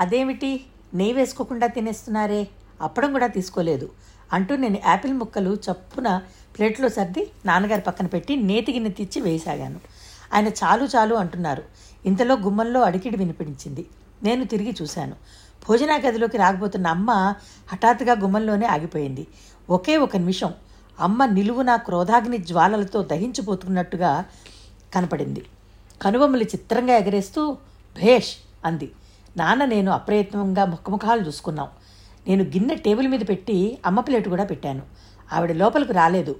అదేమిటి? నెయ్యి వేసుకోకుండా తినేస్తున్నారే? అప్పడం కూడా తీసుకోలేదు. అంటూ నేను యాపిల్ ముక్కలు చప్పున ప్లేట్లో సర్ది నాన్నగారి పక్కన పెట్టి నేతి గిన్నె తెచ్చి వేయసాగాను. ఆయన చాలు చాలు అంటున్నారు. ఇంతలో గుమ్మంలో అడికిడి వినిపించింది. నేను తిరిగి చూశాను. భోజనా గదిలోకి రాకపోతున్న అమ్మ హఠాత్తుగా గుమ్మంలోనే ఆగిపోయింది. ఒకే ఒక నిమిషం అమ్మ నిలువున క్రోధాగ్ని జ్వాలలతో దహించిపోతున్నట్టుగా కనపడింది. కనుబొమ్మలు చిత్రంగా ఎగరేస్తూ భేష్ అంది. నాన్న నేను అప్రయత్నంగా ముఖముఖాలు చూసుకున్నాం. నేను గిన్నె టేబుల్ మీద పెట్టి అమ్మ ప్లేటు కూడా పెట్టాను. ఆవిడ లోపలికి రాలేదు.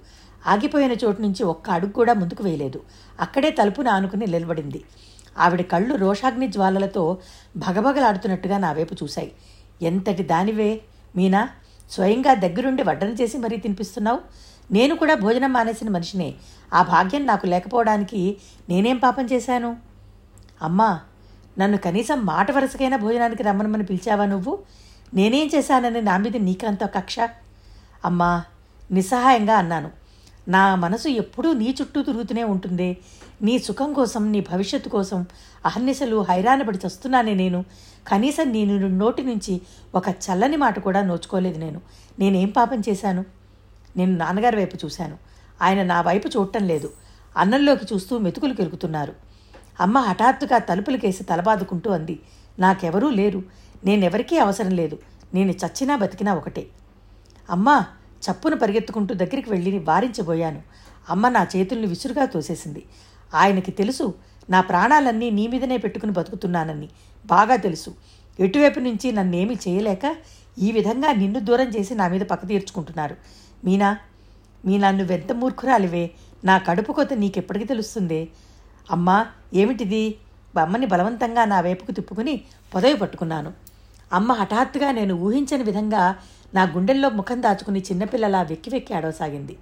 ఆగిపోయిన చోటు నుంచి ఒక్క అడుగు కూడా ముందుకు వేయలేదు. అక్కడే తలుపును ఆనుకుని నిలబడింది. ఆవిడ కళ్ళు రోషాగ్ని జ్వాలలతో భగభగలాడుతున్నట్టుగా నా వైపు చూశాయి. ఎంతటి దానివే? మీనా స్వయంగా దగ్గరుండి వడ్డన చేసి మరీ తినిపిస్తున్నావు? నేను కూడా భోజనం మానేసిన మనిషినే. ఆ భాగ్యం నాకు లేకపోవడానికి నేనేం పాపం చేశాను? అమ్మా నన్ను కనీసం మాట వరుసకైనా భోజనానికి రమ్మనమని పిలిచావా నువ్వు? నేనేం చేశానని నా మీద నీకంత కక్ష? అమ్మా నిస్సహాయంగా అన్నాను. నా మనసు ఎప్పుడూ నీ చుట్టూ తిరుగుతూనే ఉంటుంది. నీ సుఖం కోసం నీ భవిష్యత్తు కోసం అహర్నిశలు హైరాణపడి చస్తున్నానే నేను. కనీసం నీ నోటి నుంచి ఒక చల్లని మాట కూడా నోచుకోలేదు నేను. నేనేం పాపం చేశాను? నేను నాన్నగారి వైపు చూశాను. ఆయన నా వైపు చూడటం లేదు. అన్నంలోకి చూస్తూ మెతుకులు కెలుకుతున్నారు. అమ్మ హఠాత్తుగా తలుపులకేసి తలబాదుకుంటూ అంది. నాకెవరూ లేరు. నేనెవరికీ అవసరం లేదు. నేను చచ్చినా బతికినా ఒకటే. అమ్మా చప్పున పరిగెత్తుకుంటూ దగ్గరికి వెళ్ళి వారించబోయాను అమ్మ నా చేతుల్ని విసురుగా తోసేసింది. ఆయనకి తెలుసు నా ప్రాణాలన్నీ నీ మీదనే పెట్టుకుని బతుకుతున్నానని. బాగా తెలుసు. ఎటువైపు నుంచి నన్నేమీ చేయలేక ఈ విధంగా నిన్ను దూరం చేసి నా మీద పక్క తీర్చుకుంటున్నారు. మీనా మీ నన్ను వెంత మూర్ఖురాలివే. నా కడుపు కొత్త నీకెప్పటికి తెలుస్తుంది? అమ్మా ఏమిటిది? అమ్మని బలవంతంగా నా వైపుకు తిప్పుకుని పొదవి పట్టుకున్నాను. అమ్మ హఠాత్తుగా నేను ఊహించని విధంగా నా గుండెల్లో ముఖం దాచుకుని చిన్నపిల్లలా వెక్కి వెక్కి ఆడవసాగింది.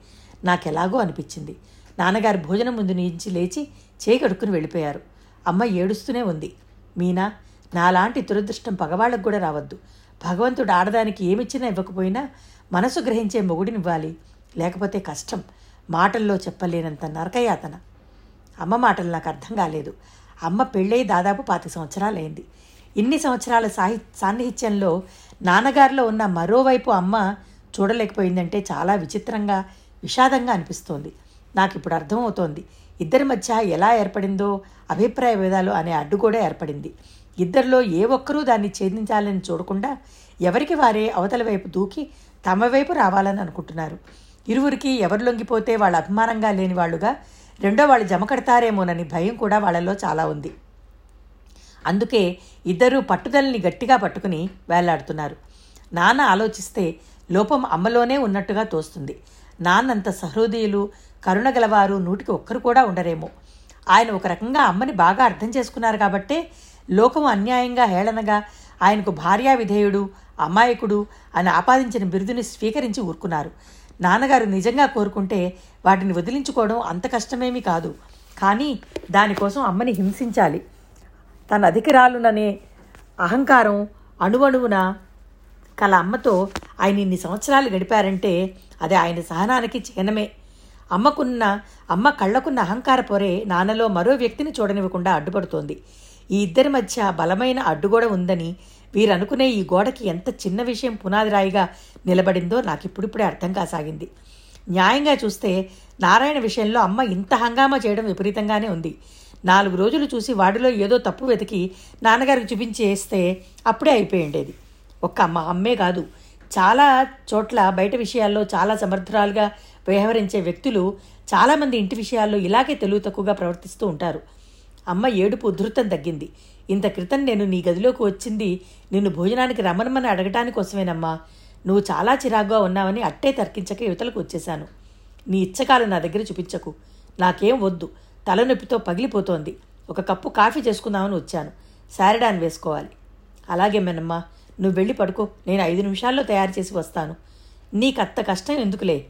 నాకెలాగో అనిపించింది. నాన్నగారు భోజనం ముందు నుంచి లేచి చేకడుక్కుని వెళ్ళిపోయారు. అమ్మ ఏడుస్తూనే ఉంది. మీనా నాలాంటి దురదృష్టం పగవాళ్ళకు కూడా రావద్దు. భగవంతుడు ఆడదానికి ఏమిచ్చినా ఇవ్వకపోయినా మనసు గ్రహించే మొగుడినివ్వాలి. లేకపోతే కష్టం. మాటల్లో చెప్పలేనంత నరకయాతన. అమ్మ మాటలు నాకు అర్థం కాలేదు. అమ్మ పెళ్ళై దాదాపు పాతి సంవత్సరాలైంది. ఇన్ని సంవత్సరాల సాహి సాన్నిహిత్యంలో నాన్నగారిలో ఉన్న మరోవైపు అమ్మ చూడలేకపోయిందంటే చాలా విచిత్రంగా విషాదంగా అనిపిస్తోంది. నాకు ఇప్పుడు అర్థమవుతోంది ఇద్దరి మధ్య ఎలా ఏర్పడిందో అభిప్రాయ భేదాలు అనే అడ్డు కూడా ఏర్పడింది. ఇద్దరిలో ఏ ఒక్కరూ దాన్ని ఛేదించాలని చూడకుండా ఎవరికి వారే అవతల వైపు దూకి తమ వైపు రావాలని అనుకుంటున్నారు. ఇరువురికి ఎవరు లొంగిపోతే వాళ్ళ అభిమానంగా లేని వాళ్ళుగా రెండో వాళ్ళు జమ కడతారేమోనని భయం కూడా వాళ్ళలో చాలా ఉంది. అందుకే ఇద్దరూ పట్టుదలని గట్టిగా పట్టుకుని వేలాడుతున్నారు. నాన్న ఆలోచిస్తే లోపం అమ్మలోనే ఉన్నట్టుగా తోస్తుంది. నాన్నంత సహృదయులు కరుణ గలవారు నూటికి ఒక్కరు కూడా ఉండరేమో. ఆయన ఒక రకంగా అమ్మని బాగా అర్థం చేసుకున్నారు కాబట్టే లోకం అన్యాయంగా హేళనగా ఆయనకు భార్యా విధేయుడు అమాయకుడు అని ఆపాదించిన బిరుదుని స్వీకరించి ఊరుకున్నారు. నాన్నగారు నిజంగా కోరుకుంటే వాటిని వదిలించుకోవడం అంత కష్టమేమీ కాదు. కానీ దానికోసం అమ్మని హింసించాలి. తన అధికరాలుననే అహంకారం అణువణువున కల అమ్మతో ఆయన ఇన్ని సంవత్సరాలు గడిపారంటే అది ఆయన సహనానికి చిహ్నమే. అమ్మకున్న అమ్మ కళ్ళకున్న అహంకార పొరే నాన్నలో మరో వ్యక్తిని చూడనివ్వకుండా అడ్డుపడుతోంది. ఈ ఇద్దరి మధ్య బలమైన అడ్డుగోడ ఉందని వీరనుకునే ఈ గోడకి ఎంత చిన్న విషయం పునాది రాయిగా నిలబడిందో నాకు ఇప్పుడిప్పుడే అర్థం కాసాగింది. న్యాయంగా చూస్తే నారాయణ విషయంలో అమ్మ ఇంత హంగామా చేయడం విపరీతంగానే ఉంది. నాలుగు రోజులు చూసి వాడిలో ఏదో తప్పు వెతికి నాన్నగారికి చూపించేస్తే అప్పుడే అయిపోయి ఉండేది. ఒక్క అమ్మ అమ్మే కాదు. చాలా చోట్ల బయట విషయాల్లో చాలా సమర్థురాలుగా వ్యవహరించే వ్యక్తులు చాలామంది ఇంటి విషయాల్లో ఇలాగే తెలుగు తక్కువగా ప్రవర్తిస్తూ ఉంటారు. అమ్మ ఏడుపు ఉధృతం తగ్గింది. ఇంత క్రితం నేను నీ గదిలోకి వచ్చింది నిన్ను భోజనానికి రమ్మనమని అడగటాని కోసమేనమ్మా. నువ్వు చాలా చిరాగ్గా ఉన్నావని అట్టే తర్కించక యువతలకు వచ్చేశాను. నీ ఇచ్చకాలు నా దగ్గర చూపించకు. నాకేం వద్దు. తలనొప్పితో పగిలిపోతోంది. ఒక కప్పు కాఫీ చేసుకుందామని వచ్చాను. శారడాన్ వేసుకోవాలి. అలాగే మేనమ్మా నువ్వు వెళ్ళి పడుకో. నేను ఐదు నిమిషాల్లో తయారు చేసి వస్తాను. నీకంత కష్టం ఎందుకులే?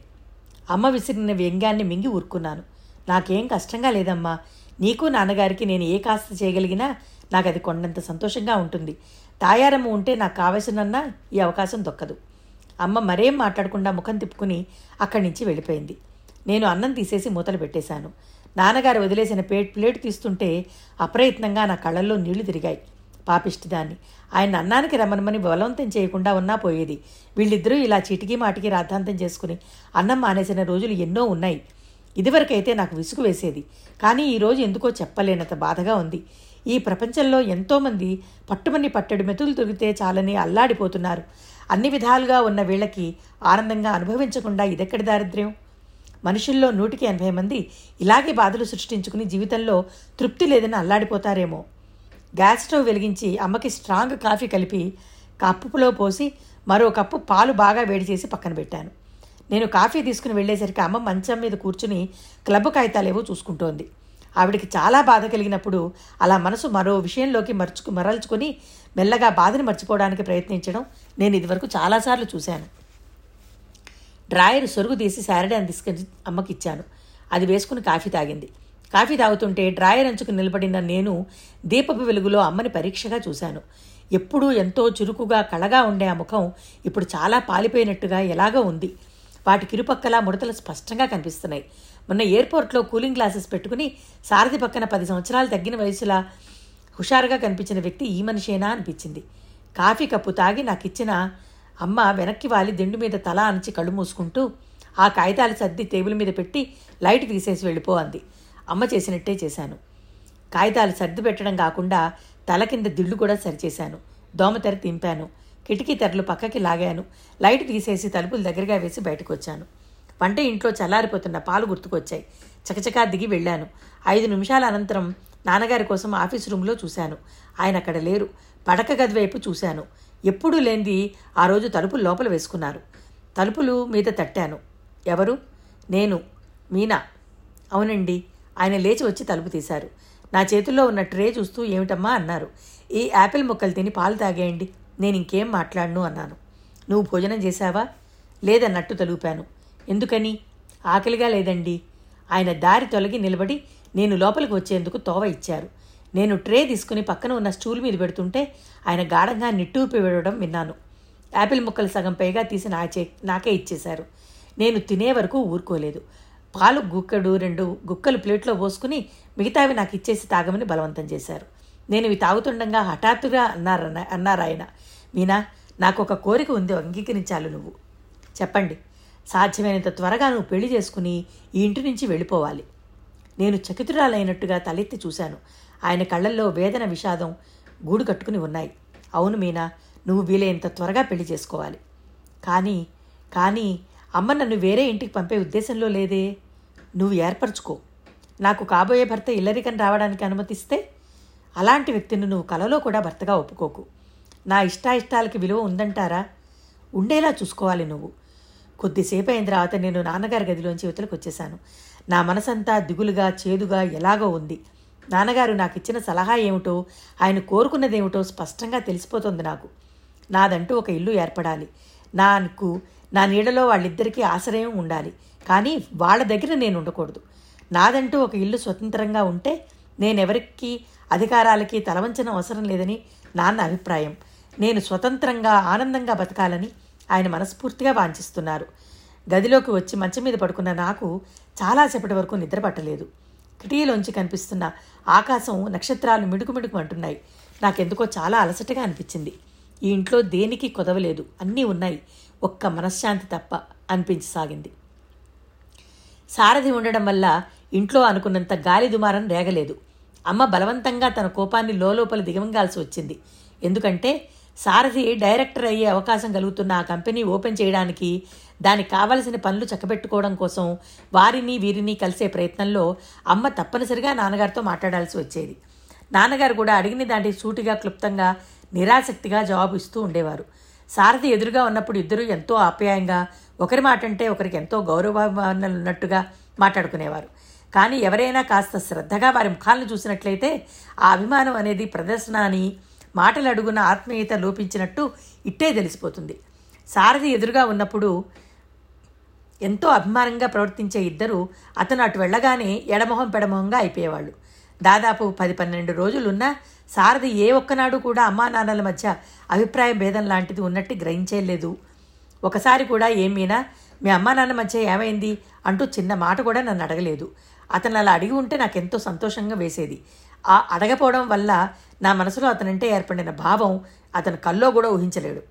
అమ్మ విసిరిన వ్యంగ్యాన్ని మింగి ఊరుకున్నాను. నాకేం కష్టంగా లేదమ్మా. నీకు నాన్నగారికి నేను ఏ కాస్త చేయగలిగినా నాకు అది కొండంత సంతోషంగా ఉంటుంది. తాయారమ్మ ఉంటే నాకు కావలసినన్నా ఈ అవకాశం దొక్కదు. అమ్మ మరేం మాట్లాడకుండా ముఖం తిప్పుకుని అక్కడి నుంచి వెళ్ళిపోయింది. నేను అన్నం తీసేసి మూతలు పెట్టేశాను. నాన్నగారు వదిలేసిన ప్లేట్ ప్లేట్ తీస్తుంటే అప్రయత్నంగా నా కళ్ళల్లో నీళ్ళు తిరిగాయి. పాపిష్టిదాన్ని. ఆయన అన్నానికి రమనమని బలవంతం చేయకుండా ఉన్నా పోయేది. వీళ్ళిద్దరూ ఇలా చిటికీ మాటికి రాద్ధాంతం చేసుకుని అన్నం మానేసిన రోజులు ఎన్నో ఉన్నాయి. ఇదివరకైతే నాకు విసుగు వేసేది. కానీ ఈరోజు ఎందుకో చెప్పలేనంత బాధగా ఉంది. ఈ ప్రపంచంలో ఎంతోమంది పట్టుమని పట్టెడు మెతులు దొరికితే చాలని అల్లాడిపోతున్నారు. అన్ని విధాలుగా ఉన్న వీళ్ళకి ఆనందంగా అనుభవించకుండా ఇదెక్కడి దారిద్ర్యం? మనుషుల్లో నూటికి ఎనభై మంది ఇలాగే బాధలు సృష్టించుకుని జీవితంలో తృప్తి లేదని అల్లాడిపోతారేమో. గ్యాస్ స్టవ్ వెలిగించి అమ్మకి స్ట్రాంగ్ కాఫీ కలిపి కప్పులో పోసి మరో కప్పు పాలు బాగా వేడి చేసి పక్కన పెట్టాను. నేను కాఫీ తీసుకుని వెళ్ళేసరికి అమ్మ మంచం మీద కూర్చుని క్లబ్ కాగితాలేవో చూసుకుంటోంది. ఆవిడికి చాలా బాధ కలిగినప్పుడు అలా మనసు మరో విషయంలోకి మర్చుకు మరల్చుకొని మెల్లగా బాధని మర్చిపోవడానికి ప్రయత్నించడం నేను ఇదివరకు చాలాసార్లు చూశాను. డ్రాయర్ సొరుగు తీసి శారడాన్ని తీసుకొని అమ్మకి ఇచ్చాను. అది వేసుకుని కాఫీ తాగింది. కాఫీ తాగుతుంటే డ్రాయర్ అంచుకు నిలబడిన నేను దీపపు వెలుగులో అమ్మని పరీక్షగా చూశాను. ఎప్పుడూ ఎంతో చురుకుగా కళగా ఉండే ఆ ముఖం ఇప్పుడు చాలా పాలిపోయినట్టుగా ఎలాగో ఉంది. వాటి ఇరుపక్కల ముడతలు స్పష్టంగా కనిపిస్తున్నాయి. మొన్న ఎయిర్పోర్ట్లో కూలింగ్ గ్లాసెస్ పెట్టుకుని సారథి పక్కన పది సంవత్సరాలు తగ్గిన వయసులా హుషారుగా కనిపించిన వ్యక్తి ఈ మనిషేనా అనిపించింది. కాఫీ కప్పు తాగి నాకు ఇచ్చిన అమ్మ వెనక్కి వాలి దిండు మీద తల అణచి కళ్ళు మూసుకుంటూ ఆ కాగితాలు సర్ది టేబుల్ మీద పెట్టి లైట్ తీసేసి వెళ్ళిపో అంది. అమ్మ చేసినట్టే చేశాను. కాగితాలు సర్ది పెట్టడం కాకుండా తల కింద దిళ్ళు కూడా సరిచేశాను. దోమతెర తింపాను. కిటికీ తెరలు పక్కకి లాగాను. లైట్ తీసేసి తలుపులు దగ్గరగా వేసి బయటకు వచ్చాను వంట ఇంట్లో చల్లారిపోతున్న పాలు గుర్తుకొచ్చాయి. చకచకా దిగి వెళ్ళాను. ఐదు నిమిషాల అనంతరం నాన్నగారి కోసం ఆఫీస్ రూమ్లో చూశాను. ఆయన అక్కడ లేరు. పడక గది వైపు చూశాను. ఎప్పుడూ లేనిది ఆ రోజు తలుపులు లోపల వేసుకున్నారు. తలుపులు మీద తట్టాను. ఎవరు? నేను. మీనా? అవునండి. ఆయన లేచి వచ్చి తలుపు తీశారు. నా చేతుల్లో ఉన్న ట్రే చూస్తూ ఏమిటమ్మా అన్నారు. ఈ యాపిల్ ముక్కలు తిని పాలు తాగేయండి. నేను ఇంకేం మాట్లాడను అన్నాను. నువ్వు భోజనం చేశావా? లేదన్నట్టు తలుపాను. ఎందుకని? ఆకలిగా లేదండి. ఆయన దారి తొలగి నిలబడి నేను లోపలికి వచ్చేందుకు తోవ ఇచ్చారు. నేను ట్రే తీసుకుని పక్కన ఉన్న స్టూల్ మీద పెడుతుంటే ఆయన గాఢంగా నిట్టూపి విడవడం విన్నాను. యాపిల్ ముక్కలు సగం పైగా తీసి నా చే నాకే ఇచ్చేశారు. నేను తినే వరకు ఊరుకోలేదు. పాలు గుక్కడు రెండు గుక్కలు ప్లేట్లో పోసుకుని మిగతావి నాకు ఇచ్చేసి తాగమని బలవంతం చేశారు. నేను ఇవి తాగుతుండగా హఠాత్తుగా అన్నారు అన్నారు ఆయన. మీనా నాకు ఒక కోరిక ఉంది అంగీకరించాలి నువ్వు. చెప్పండి. సాధ్యమైనంత త్వరగా నువ్వు పెళ్ళి చేసుకుని ఈ ఇంటి నుంచి వెళ్ళిపోవాలి. నేను చకితురాలైనట్టుగా తలెత్తి చూశాను. ఆయన కళ్ళల్లో వేదన విషాదం గూడు కట్టుకుని ఉన్నాయి. అవును మీనా నువ్వు వీలైనంత త్వరగా పెళ్ళి చేసుకోవాలి. కానీ కానీ అమ్మ నన్ను వేరే ఇంటికి పంపే ఉద్దేశంలో లేదే. నువ్వు ఏర్పరచుకో. నాకు కాబోయే భర్త ఇల్లరికని రావడానికి అనుమతిస్తే అలాంటి వ్యక్తిని నువ్వు కలలో కూడా భర్తగా ఒప్పుకోకు. నా ఇష్టాయిష్టాలకి విలువ ఉందంటారా? ఉండేలా చూసుకోవాలి నువ్వు. కొద్దిసేపు అయిన తర్వాత నేను నాన్నగారి గదిలోంచి యువతలకు వచ్చేశాను నా మనసంతా దిగులుగా చేదుగా ఎలాగో ఉంది. నాన్నగారు నాకు ఇచ్చిన సలహా ఏమిటో ఆయన కోరుకున్నదేమిటో స్పష్టంగా తెలిసిపోతుంది నాకు. నాదంటూ ఒక ఇల్లు ఏర్పడాలి. నాకు నా నీడలో వాళ్ళిద్దరికీ ఆశ్రయం ఉండాలి. కానీ వాళ్ళ దగ్గర నేను ఉండకూడదు. నాదంటూ ఒక ఇల్లు స్వతంత్రంగా ఉంటే నేనెవరికి అధికారాలకి తలవంచన అవసరం లేదని నాన్న అభిప్రాయం. నేను స్వతంత్రంగా ఆనందంగా బతకాలని ఆయన మనస్ఫూర్తిగా వాంఛిస్తున్నారు. గదిలోకి వచ్చి మంచం మీద పడుకున్న నాకు చాలాసేపటి వరకు నిద్ర పట్టలేదు. కిటికీలోంచి కనిపిస్తున్న ఆకాశం నక్షత్రాలు మిడుకు మిడుకు అంటున్నాయి. నాకెందుకో చాలా అలసటగా అనిపించింది. ఈ ఇంట్లో దేనికి కొదవలేదు. అన్నీ ఉన్నాయి. ఒక్క మనశ్శాంతి తప్ప అనిపించసాగింది. సారథి ఉండడం వల్ల ఇంట్లో అనుకున్నంత గాలి దుమారం రేగలేదు. అమ్మ బలవంతంగా తన కోపాన్ని లోపల దిగమంగాల్సి వచ్చింది. ఎందుకంటే సారథి డైరెక్టర్ అయ్యే అవకాశం కలుగుతున్న ఆ కంపెనీ ఓపెన్ చేయడానికి దానికి కావలసిన పనులు చక్కబెట్టుకోవడం కోసం వారిని వీరిని కలిసే ప్రయత్నంలో అమ్మ తప్పనిసరిగా నాన్నగారితో మాట్లాడాల్సి వచ్చేది. నాన్నగారు కూడా అడిగిన దానికి సూటిగా క్లుప్తంగా నిరాసక్తిగా జవాబు ఇస్తూ ఉండేవారు. సారథి ఎదురుగా ఉన్నప్పుడు ఇద్దరు ఎంతో ఆప్యాయంగా ఒకరి మాట అంటే ఒకరికి ఎంతో గౌరవాభిమానాలు ఉన్నట్టుగా మాట్లాడుకునేవారు. కానీ ఎవరైనా కాస్త శ్రద్ధగా వారి ముఖాలను చూసినట్లయితే ఆ అభిమానం అనేది ప్రదర్శన అని మాటలు అడుగున ఆత్మీయత లోపించినట్టు ఇట్టే తెలిసిపోతుంది. సారథి ఎదురుగా ఉన్నప్పుడు ఎంతో అభిమానంగా ప్రవర్తించే ఇద్దరు అతను అటు వెళ్ళగానే ఎడమొహం పెడమొహంగా అయిపోయేవాళ్ళు. దాదాపు పది పన్నెండు రోజులున్నా సారథి ఏ ఒక్కనాడు కూడా అమ్మా నాన్నల మధ్య అభిప్రాయ భేదం లాంటిది ఉన్నట్టు గ్రహించేయలేదు ఒకసారి కూడా ఏమీనా మీ అమ్మా నాన్న మధ్య ఏమైంది అంటూ చిన్న మాట కూడా నన్ను అడగలేదు. అతను అలా అడిగి ఉంటే నాకు ఎంతో సంతోషంగా వేసేది. ఆ అడగపోవడం వల్ల నా మనసులో అతనంటే ఏర్పడిన భావం అతను కల్లో కూడా ఊహించలేడు.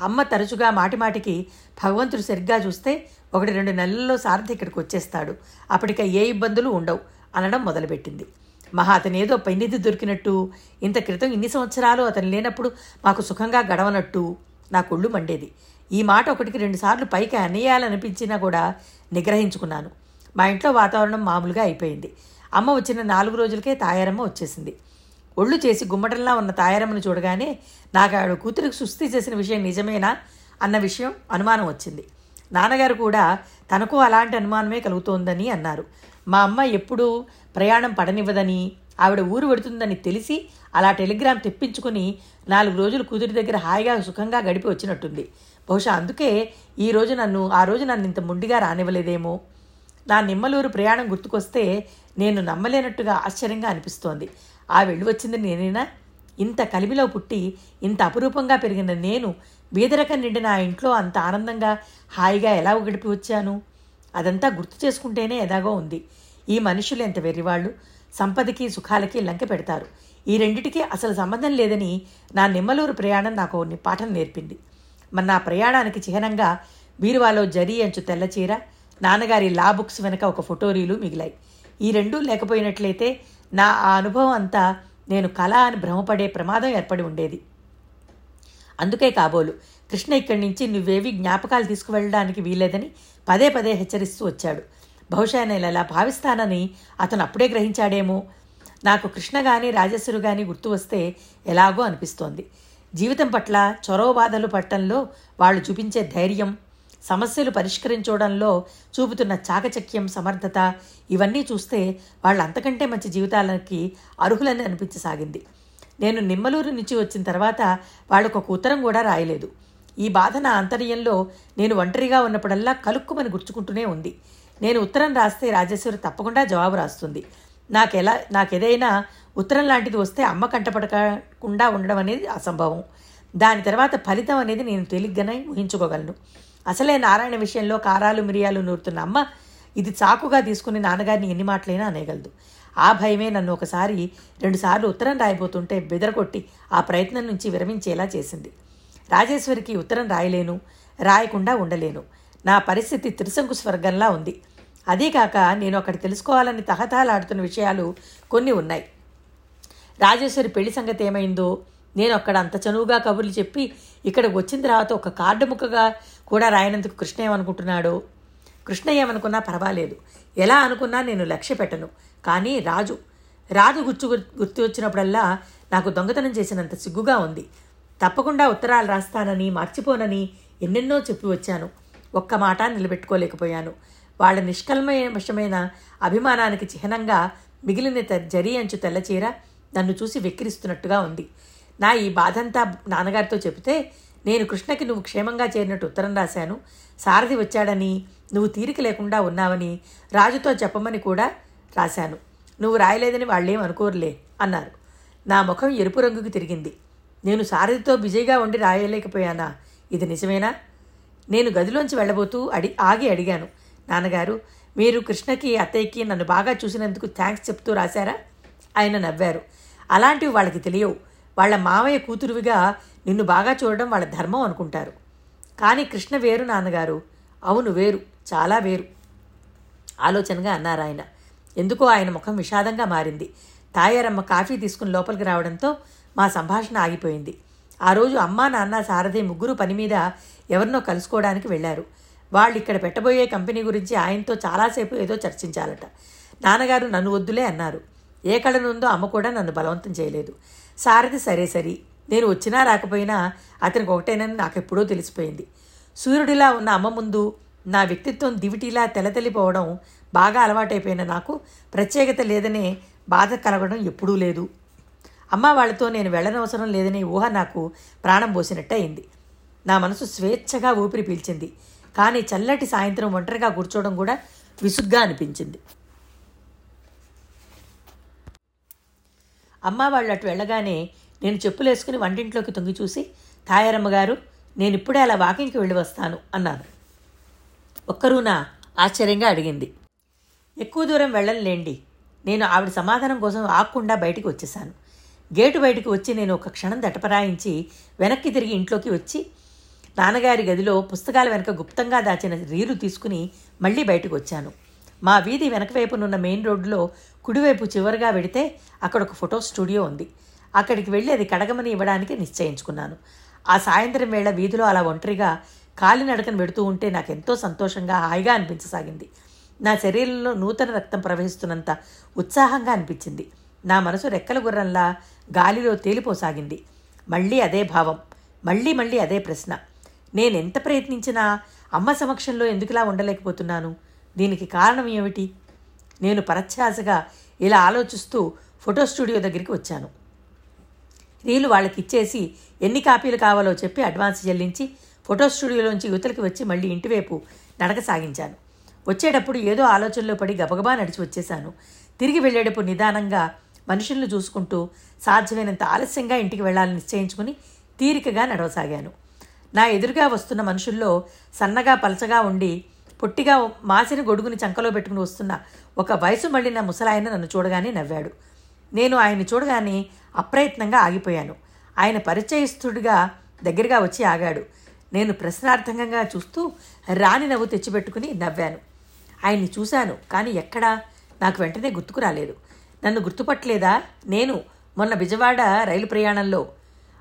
అమ్మ తరచుగా మాటిమాటికి భగవంతుడు సరిగ్గా చూస్తే ఒకటి రెండు నెలల్లో సారథి ఇక్కడికి వచ్చేస్తాడు. అప్పటిక ఏ ఇబ్బందులు ఉండవు అనడం మొదలుపెట్టింది. మహా అతను ఏదో పెన్నిధి దొరికినట్టు ఇంత క్రితం ఇన్ని సంవత్సరాలు అతను లేనప్పుడు మాకు సుఖంగా గడవనట్టు నా కొళ్ళు మండేది. ఈ మాట ఒకటికి రెండుసార్లు పైకి అనేయాలనిపించినా కూడా నిగ్రహించుకున్నాను. మా ఇంట్లో వాతావరణం మామూలుగా అయిపోయింది. అమ్మ వచ్చిన నాలుగు రోజులకే తాయారమ్మ వచ్చేసింది. ఒళ్ళు చేసి గుమ్మటంలా ఉన్న తాయారమ్మను చూడగానే నాకు ఆవిడ కూతురికి సుస్థి చేసిన విషయం నిజమేనా అన్న విషయం అనుమానం వచ్చింది. నాన్నగారు కూడా తనకు అలాంటి అనుమానమే కలుగుతోందని అన్నారు. మా అమ్మ ఎప్పుడూ ప్రయాణం పడనివ్వదని ఆవిడ ఊరు పెడుతుందని తెలిసి అలా టెలిగ్రామ్ తెప్పించుకుని నాలుగు రోజులు కూతురి దగ్గర హాయిగా సుఖంగా గడిపి వచ్చినట్టుంది. బహుశా అందుకే ఈ రోజు నన్ను ఆ రోజు నన్ను ఇంత ముండిగా రానివ్వలేదేమో. నా నిమ్మలూరు ప్రయాణం గుర్తుకొస్తే నేను నమ్మలేనట్టుగా ఆశ్చర్యంగా అనిపిస్తోంది. ఆ వెళ్ళి వచ్చింది నేనేనా? ఇంత కలిమిలో పుట్టి ఇంత అపురూపంగా పెరిగిన నేను బీదరకం నిండిన ఆ ఇంట్లో అంత ఆనందంగా హాయిగా ఎలా గడిపి వచ్చాను? అదంతా గుర్తు చేసుకుంటేనే ఎదాగో ఉంది. ఈ మనుషులు ఎంత వెర్రివాళ్ళు? సంపదకి సుఖాలకి లంక పెడతారు. ఈ రెండిటికి అసలు సంబంధం లేదని నా నిమ్మలూరు ప్రయాణం నాకు కొన్ని పాఠం నేర్పింది. మన నా ప్రయాణానికి చిహ్నంగా బీరువాలో జరీ అంచు తెల్లచీర నాన్నగారి లా బుక్స్ వెనుక ఒక ఫోటోరీలు మిగిలాయి. ఈ రెండూ లేకపోయినట్లయితే నా ఆ అనుభవం అంతా నేను కళ అని భ్రమపడే ప్రమాదం ఏర్పడి ఉండేది. అందుకే కాబోలు కృష్ణ ఇక్కడి నుంచి నువ్వేవి జ్ఞాపకాలు తీసుకువెళ్ళడానికి వీల్లేదని పదే పదే హెచ్చరిస్తూ వచ్చాడు. బహుశా నేను ఎలా భావిస్తానని అతను అప్పుడే గ్రహించాడేమో. నాకు కృష్ణ కానీ రాజేశ్వరు కానీ గుర్తు వస్తే ఎలాగో అనిపిస్తోంది. జీవితం పట్ల చొరవ బాధలు పట్టడంలో వాళ్ళు చూపించే ధైర్యం సమస్యలు పరిష్కరించడంలో చూపుతున్న చాకచక్యం సమర్థత ఇవన్నీ చూస్తే వాళ్ళు అంతకంటే మంచి జీవితాలకి అర్హులని అనిపించసాగింది. నేను నిమ్మలూరు నుంచి వచ్చిన తర్వాత వాళ్ళకు ఒక ఉత్తరం కూడా రాయలేదు. ఈ బాధ నా అంతర్యంలో నేను ఒంటరిగా ఉన్నప్పుడల్లా కలుక్కుమని గుర్చుకుంటూనే ఉంది. నేను ఉత్తరం రాస్తే రాజేశ్వరి తప్పకుండా జవాబు రాస్తుంది. నాకెలా నాకేదైనా ఉత్తరం లాంటిది వస్తే అమ్మ కంటపడకుండా ఉండడం అనేది అసంభవం. దాని తర్వాత ఫలితం అనేది నేను తేలిగ్గానే ఊహించుకోగలను. అసలే నారాయణ విషయంలో కారాలు మిరియాలు నూరుతున్న అమ్మ ఇది చాకుగా తీసుకుని నాన్నగారిని ఎన్ని మాటలైనా అనేయగలదు ఆ భయమే నన్ను ఒకసారి రెండుసార్లు ఉత్తరం రాయబోతుంటే బెదరగొట్టి ఆ ప్రయత్నం నుంచి విరమించేలా చేసింది. రాజేశ్వరికి ఉత్తరం రాయలేను రాయకుండా ఉండలేను. నా పరిస్థితి త్రిశంకు స్వర్గంలా ఉంది. అదీకాక నేను అక్కడ తెలుసుకోవాలని తహతహలాడుతున్న విషయాలు కొన్ని ఉన్నాయి. రాజేశ్వరి పెళ్ళి సంగతి ఏమైందో నేను అక్కడ అంత చనువుగా కబుర్లు చెప్పి ఇక్కడికి వచ్చిన తర్వాత ఒక కార్డు ముక్కగా కూడా రాయనందుకు కృష్ణ ఏమనుకుంటున్నాడో? కృష్ణ ఏమనుకున్నా పర్వాలేదు. ఎలా అనుకున్నా నేను లక్ష్య పెట్టను. కానీ రాజు రాజు గుర్తు గుర్తు వచ్చినప్పుడల్లా నాకు దొంగతనం చేసినంత సిగ్గుగా ఉంది. తప్పకుండా ఉత్తరాలు రాస్తానని మర్చిపోనని ఎన్నెన్నో చెప్పి వచ్చాను. ఒక్క మాట నిలబెట్టుకోలేకపోయాను. వాళ్ళ నిష్కల్మషమైన అభిమానానికి చిహ్నంగా మిగిలిన జరి జరీ అంచు తెల్లచీర నన్ను చూసి వెక్కిరిస్తున్నట్టుగా ఉంది. నా ఈ బాధంతా నాన్నగారితో చెబితే నేను కృష్ణకి నువ్వు క్షేమంగా చేరినట్టు ఉత్తరం రాశాను. సారథి వచ్చాడని నువ్వు తీరిక లేకుండా ఉన్నావని రాజుతో చెప్పమని కూడా రాశాను. నువ్వు రాయలేదని వాళ్ళేం అనుకోరులే అన్నారు. నా ముఖం ఎరుపు రంగుకి తిరిగింది. నేను సారథితో బిజీగా ఉండి రాయలేకపోయానా? ఇది నిజమేనా? నేను గదిలోంచి వెళ్ళబోతూ అడి ఆగి అడిగాను. నాన్నగారు మీరు కృష్ణకి అత్తయ్యకి నన్ను బాగా చూసినందుకు థ్యాంక్స్ చెప్తూ రాశారా? ఆయన నవ్వారు. అలాంటివి వాళ్ళకి తెలియవు. వాళ్ళ మామయ్య కూతురువిగా నిన్ను బాగా చూడడం వాళ్ళ ధర్మం అనుకుంటారు. కానీ కృష్ణ వేరు నాన్నగారు. అవును వేరు చాలా వేరు. ఆలోచనగా అన్నారు ఆయన. ఎందుకో ఆయన ముఖం విషాదంగా మారింది. తాయారమ్మ కాఫీ తీసుకుని లోపలికి రావడంతో మా సంభాషణ ఆగిపోయింది. ఆ రోజు అమ్మ నాన్న సారథి ముగ్గురు పని మీద ఎవరినో కలుసుకోవడానికి వెళ్ళారు. వాళ్ళు ఇక్కడ పెట్టబోయే కంపెనీ గురించి ఆయనతో చాలాసేపు ఏదో చర్చించాలట. నాన్నగారు నన్ను వద్దులే అన్నారు. ఏ కళనుందో అమ్మ కూడా నన్ను బలవంతం చేయలేదు. సారథి సరే సరి. నేను వచ్చినా రాకపోయినా అతనికి ఒకటేనని నాకు ఎప్పుడో తెలిసిపోయింది. సూర్యుడిలా ఉన్న అమ్మ ముందు నా వ్యక్తిత్వం దివిటిలా తెలతెలిపోవడం బాగా అలవాటైపోయిన నాకు ప్రత్యేకత లేదనే బాధ కలగడం ఎప్పుడూ లేదు. అమ్మ వాళ్ళతో నేను వెళ్ళనవసరం లేదనే ఊహ నాకు ప్రాణం పోసినట్టు అయింది నా మనసు స్వేచ్ఛగా ఊపిరి పీల్చింది. కానీ చల్లటి సాయంత్రం ఒంటరిగా కూర్చోవడం కూడా విసుగ్గా అనిపించింది. అమ్మ వాళ్ళు అటు వెళ్ళగానే నేను చెప్పులేసుకుని వంటింట్లోకి తొంగి చూసి తాయారమ్మ గారు నేను ఇప్పుడే అలా వాకింగ్కి వెళ్ళి వస్తాను అన్నాను. ఒక్కరూనా ఆశ్చర్యంగా అడిగింది. ఎక్కువ దూరం వెళ్ళలేండి నేను ఆవిడ సమాధానం కోసం ఆకుండా బయటికి వచ్చేశాను. గేటు బయటకు వచ్చి నేను ఒక క్షణం దటపరాయించి వెనక్కి తిరిగి ఇంట్లోకి వచ్చి నాన్నగారి గదిలో పుస్తకాల వెనక గుప్తంగా దాచిన రీలు తీసుకుని మళ్ళీ బయటకు వచ్చాను. మా వీధి వెనక వైపునున్న మెయిన్ రోడ్డులో కుడివైపు చివరిగా వెడితే అక్కడ ఒక ఫోటో స్టూడియో ఉంది. అక్కడికి వెళ్ళి అది కడగమని ఇవ్వడానికి నిశ్చయించుకున్నాను. ఆ సాయంత్రం వేళ వీధిలో అలా ఒంటరిగా కాలినడకను పెడుతూ ఉంటే నాకు ఎంతో సంతోషంగా హాయిగా అనిపించసాగింది. నా శరీరంలో నూతన రక్తం ప్రవహిస్తున్నంత ఉత్సాహంగా అనిపించింది. నా మనసు రెక్కల గుర్రంలా గాలిలో తేలిపోసాగింది. మళ్ళీ అదే భావం మళ్ళీ మళ్ళీ అదే ప్రశ్న. నేను ఎంత ప్రయత్నించినా అమ్మ సమక్షంలో ఎందుకులా ఉండలేకపోతున్నాను? దీనికి కారణం ఏమిటి? నేను పరచ్ఛాసగా ఇలా ఆలోచిస్తూ ఫోటో స్టూడియో దగ్గరికి వచ్చాను. రీలు వాళ్ళకి ఇచ్చేసి ఎన్ని కాపీలు కావాలో చెప్పి అడ్వాన్స్ చెల్లించి ఫోటో స్టూడియోలోంచి యువతలకి వచ్చి మళ్ళీ ఇంటివైపు నడక సాగించాను. వచ్చేటప్పుడు ఏదో ఆలోచనలో పడి గబగబా నడిచి వచ్చేశాను. తిరిగి వెళ్ళేటప్పుడు నిదానంగా మనుషులను చూసుకుంటూ సాధ్యమైనంత ఆలస్యంగా ఇంటికి వెళ్ళాలని నిశ్చయించుకుని తీరికగా నడవసాగాను. నా ఎదురుగా వస్తున్న మనుషుల్లో సన్నగా పలచగా ఉండి పొట్టిగా మాసిన గొడుగుని చంకలో పెట్టుకుని వస్తున్న ఒక వయసు మళ్ళిన ముసలాయన నన్ను చూడగానే నవ్వాడు. నేను ఆయన్ని చూడగానే అప్రయత్నంగా ఆగిపోయాను. ఆయన పరిచయస్తుడిగా దగ్గరగా వచ్చి ఆగాడు. నేను ప్రశ్నార్థకంగా చూస్తూ రాణి నవ్వు తెచ్చిపెట్టుకుని నవ్వాను. ఆయన్ని చూశాను కానీ ఎక్కడా? నాకు వెంటనే గుర్తుకు రాలేదు. నన్ను గుర్తుపట్టలేదా? నేను మొన్న బిజవాడ రైలు ప్రయాణంలో.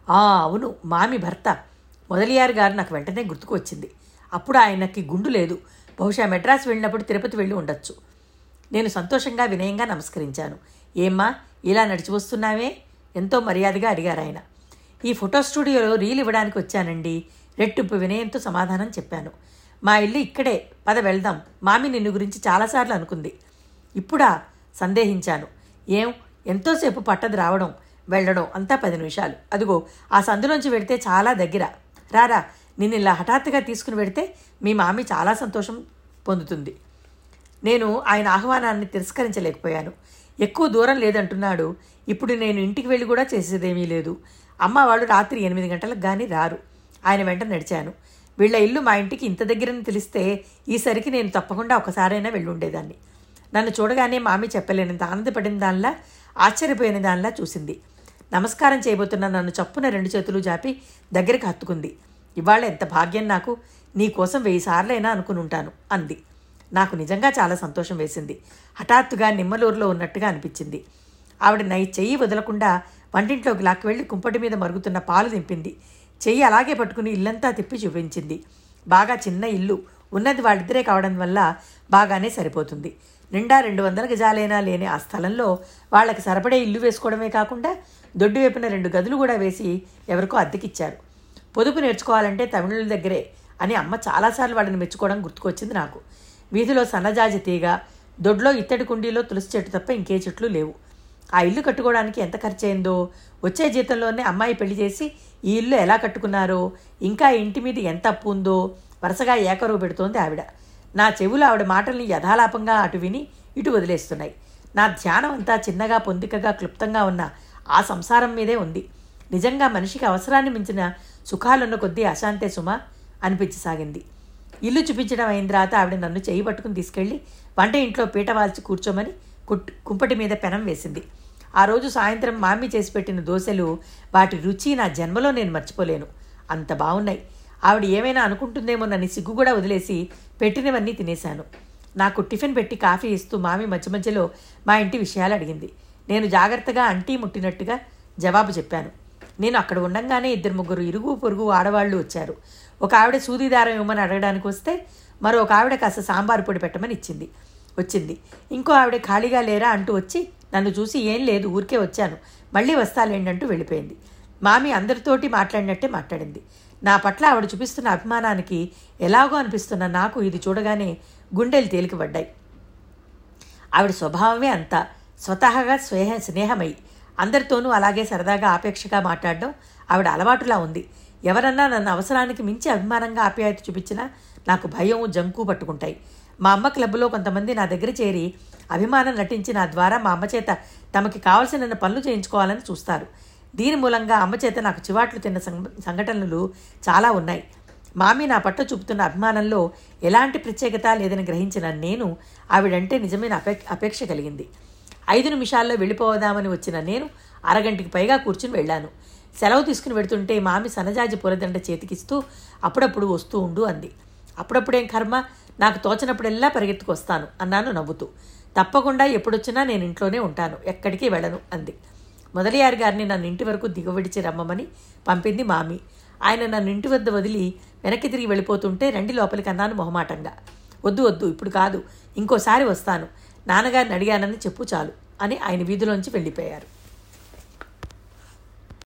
ఆ అవును మామి భర్త. మొదలియారు గారు నాకు వెంటనే గుర్తుకు వచ్చింది. అప్పుడు ఆయనకి గుండు లేదు. బహుశా మెడ్రాస్ వెళ్ళినప్పుడు తిరుపతి వెళ్ళి ఉండొచ్చు. నేను సంతోషంగా వినయంగా నమస్కరించాను. ఏమ్మా ఇలా నడిచి వస్తున్నావే? ఎంతో మర్యాదగా అడిగారు ఆయన. ఈ ఫోటో స్టూడియోలో రీల్ ఇవ్వడానికి వచ్చానండి. రెట్టింపు వినయంతో సమాధానం చెప్పాను. మా ఇల్లు ఇక్కడే. పద వెళ్దాం. మామి నిన్ను గురించి చాలాసార్లు అనుకుంది. ఇప్పుడా? సందేహించాను. ఏం? ఎంతోసేపు పట్టదు రావడం వెళ్ళడం అంతా పది నిమిషాలు. అదిగో ఆ సందులోంచి వెళితే చాలా దగ్గర. రారా నిన్ను ఇలా హఠాత్తుగా తీసుకుని వెడితే మీ మామి చాలా సంతోషం పొందుతుంది. నేను ఆయన ఆహ్వానాన్ని తిరస్కరించలేకపోయాను. ఎక్కువ దూరం లేదంటున్నాడు. ఇప్పుడు నేను ఇంటికి వెళ్ళి కూడా చేసేదేమీ లేదు. అమ్మ వాళ్ళు రాత్రి ఎనిమిది గంటలకు కానీ రారు. ఆయన వెంట నడిచాను. వీళ్ళ ఇల్లు మా ఇంటికి ఇంత దగ్గరని తెలిస్తే ఈసరికి నేను తప్పకుండా ఒకసారైనా వెళ్ళి ఉండేదాన్ని. నన్ను చూడగానే మామి చెప్పలేనంత ఆనందపడిన దానిలా ఆశ్చర్యపోయిన దానిలా చూసింది. నమస్కారం చేయబోతున్న నన్ను చప్పున రెండు చేతులు జాపి దగ్గరికి హత్తుకుంది. ఇవాళ ఎంత భాగ్యం నాకు? నీ కోసం వెయ్యి సార్లైనా అనుకుని ఉంటాను అంది. నాకు నిజంగా చాలా సంతోషం వేసింది. హఠాత్తుగా నిమ్మలూరులో ఉన్నట్టుగా అనిపించింది. ఆవిడ నై చెయ్యి వదలకుండా వంటింట్లోకి లాక్కి వెళ్ళి కుంపటి మీద మరుగుతున్న పాలు దింపింది. చెయ్యి అలాగే పట్టుకుని ఇల్లంతా తిప్పి చూపించింది. బాగా చిన్న ఇల్లు ఉన్నది వాళ్ళిద్దరే కావడం వల్ల బాగానే సరిపోతుంది. నిండా రెండు వందల గజాలైనా లేని ఆ స్థలంలో వాళ్ళకి సరిపడే ఇల్లు వేసుకోవడమే కాకుండా దొడ్డు వైపున రెండు గదులు కూడా వేసి ఎవరికో అద్దెకిచ్చారు. పొదుపు నేర్చుకోవాలంటే తమిళుల దగ్గరే అని అమ్మ చాలాసార్లు వాడిని మెచ్చుకోవడం గుర్తుకొచ్చింది నాకు. వీధిలో సన్నజాజి తీగ దొడ్లో ఇత్తడి కుండీలో తులసి చెట్టు తప్ప ఇంకే చెట్లు లేవు. ఆ ఇల్లు కట్టుకోవడానికి ఎంత ఖర్చయిందో వచ్చే జీతంలోనే అమ్మాయి పెళ్ళి చేసి ఈ ఇల్లు ఎలా కట్టుకున్నారో ఇంకా ఇంటి మీద ఎంత అప్పు ఉందో వరుసగా ఏకరువు పెడుతోంది ఆవిడ. నా చెవులు ఆవిడ మాటల్ని యథాలాపంగా అటు విని ఇటు వదిలేస్తున్నాయి. నా ధ్యానం అంతా చిన్నగా పొందికగా క్లుప్తంగా ఉన్న ఆ సంసారం మీదే ఉంది. నిజంగా మనిషికి అవసరాన్ని మించిన సుఖాలున్న కొద్దీ అశాంతే సుమ అనిపించసాగింది. ఇల్లు చూపించడం అయిన తర్వాత ఆవిడ నన్ను చేయి పట్టుకుని తీసుకెళ్ళి వంట ఇంట్లో పీట వాల్చి కూర్చోమని కుట్ కుంపటి మీద పెనం వేసింది. ఆ రోజు సాయంత్రం మామి చేసి పెట్టిన దోశలు వాటి రుచి నా జన్మలో నేను మర్చిపోలేను. అంత బాగున్నాయి ఆవిడ ఏమైనా అనుకుంటుందేమోనని సిగ్గు కూడా వదిలేసి పెట్టినవన్నీ తినేశాను. నాకు టిఫిన్ పెట్టి కాఫీ ఇస్తూ మామి మధ్య మధ్యలో మా ఇంటి విషయాలు అడిగింది. నేను జాగ్రత్తగా అంటీ ముట్టినట్టుగా జవాబు చెప్పాను. నేను అక్కడ ఉండంగానే ఇద్దరు ముగ్గురు ఇరుగు పొరుగు ఆడవాళ్ళు వచ్చారు. ఒక ఆవిడ సూదిదారం ఇవ్వమని అడగడానికి వస్తే మరో ఒక ఆవిడ కాస్త సాంబారు పొడి పెట్టమని ఇచ్చింది. వచ్చింది. ఇంకో ఆవిడ ఖాళీగా లేరా అంటూ వచ్చి నన్ను చూసి ఏం లేదు ఊరికే వచ్చాను. మళ్ళీ వస్తాలేండంటూ వెళ్ళిపోయింది. మామి అందరితోటి మాట్లాడినట్టే మాట్లాడింది. నా పట్ల ఆవిడ చూపిస్తున్న అభిమానానికి ఎలాగో అనిపిస్తున్న నాకు ఇది చూడగానే గుండెలు తేలికబడ్డాయి ఆవిడ స్వభావమే అంత. స్వతహాగా స్నేహ స్నేహమై అందరితోనూ అలాగే సరదాగా ఆపేక్షగా మాట్లాడడం ఆవిడ అలవాటులా ఉంది. ఎవరన్నా నన్ను అవసరానికి మించి అభిమానంగా ఆప్యాయత చూపించినా నాకు భయం జంకు పట్టుకుంటాయి. మా అమ్మ క్లబ్లో కొంతమంది నా దగ్గర చేరి అభిమానం నటించి నా ద్వారా మా అమ్మ చేత తమకి కావలసిన పనులు చేయించుకోవాలని చూస్తారు. దీని మూలంగా అమ్మ చేత నాకు చివాట్లు తిన్న సంఘటనలు చాలా ఉన్నాయి. మామి నా పట్ల చూపుతున్న అభిమానంలో ఎలాంటి ప్రత్యేకత లేదని గ్రహించిన నేను ఆవిడంటే నిజమైన అపేక్ష కలిగింది. ఐదు నిమిషాల్లో వెళ్ళిపోదామని వచ్చిన నేను అరగంటికి పైగా కూర్చుని వెళ్ళాను. సెలవు తీసుకుని వెడుతుంటే మామి సన్నజాజి పూలదండ చేతికిస్తూ అప్పుడప్పుడు వస్తూ ఉండు అంది. అప్పుడప్పుడేం కర్మ? నాకు తోచినప్పుడెల్లా పరిగెత్తుకొస్తాను అన్నాను నవ్వుతూ. తప్పకుండా ఎప్పుడొచ్చినా నేను ఇంట్లోనే ఉంటాను ఎక్కడికి వెళ్ళను అంది. మొదలయారు గారిని నన్ను ఇంటి వరకు దిగవిడిచి రమ్మమని పంపింది మామి. ఆయన నన్ను ఇంటి వద్ద వదిలి వెనక్కి తిరిగి వెళ్ళిపోతుంటే రండి లోపలికి అన్నాను మొహమాటంగా. వద్దు వద్దు ఇప్పుడు కాదు ఇంకోసారి వస్తాను. నాన్నగారిని అడిగానని చెప్పు చాలు అని ఆయన వీధిలోంచి వెళ్ళిపోయారు.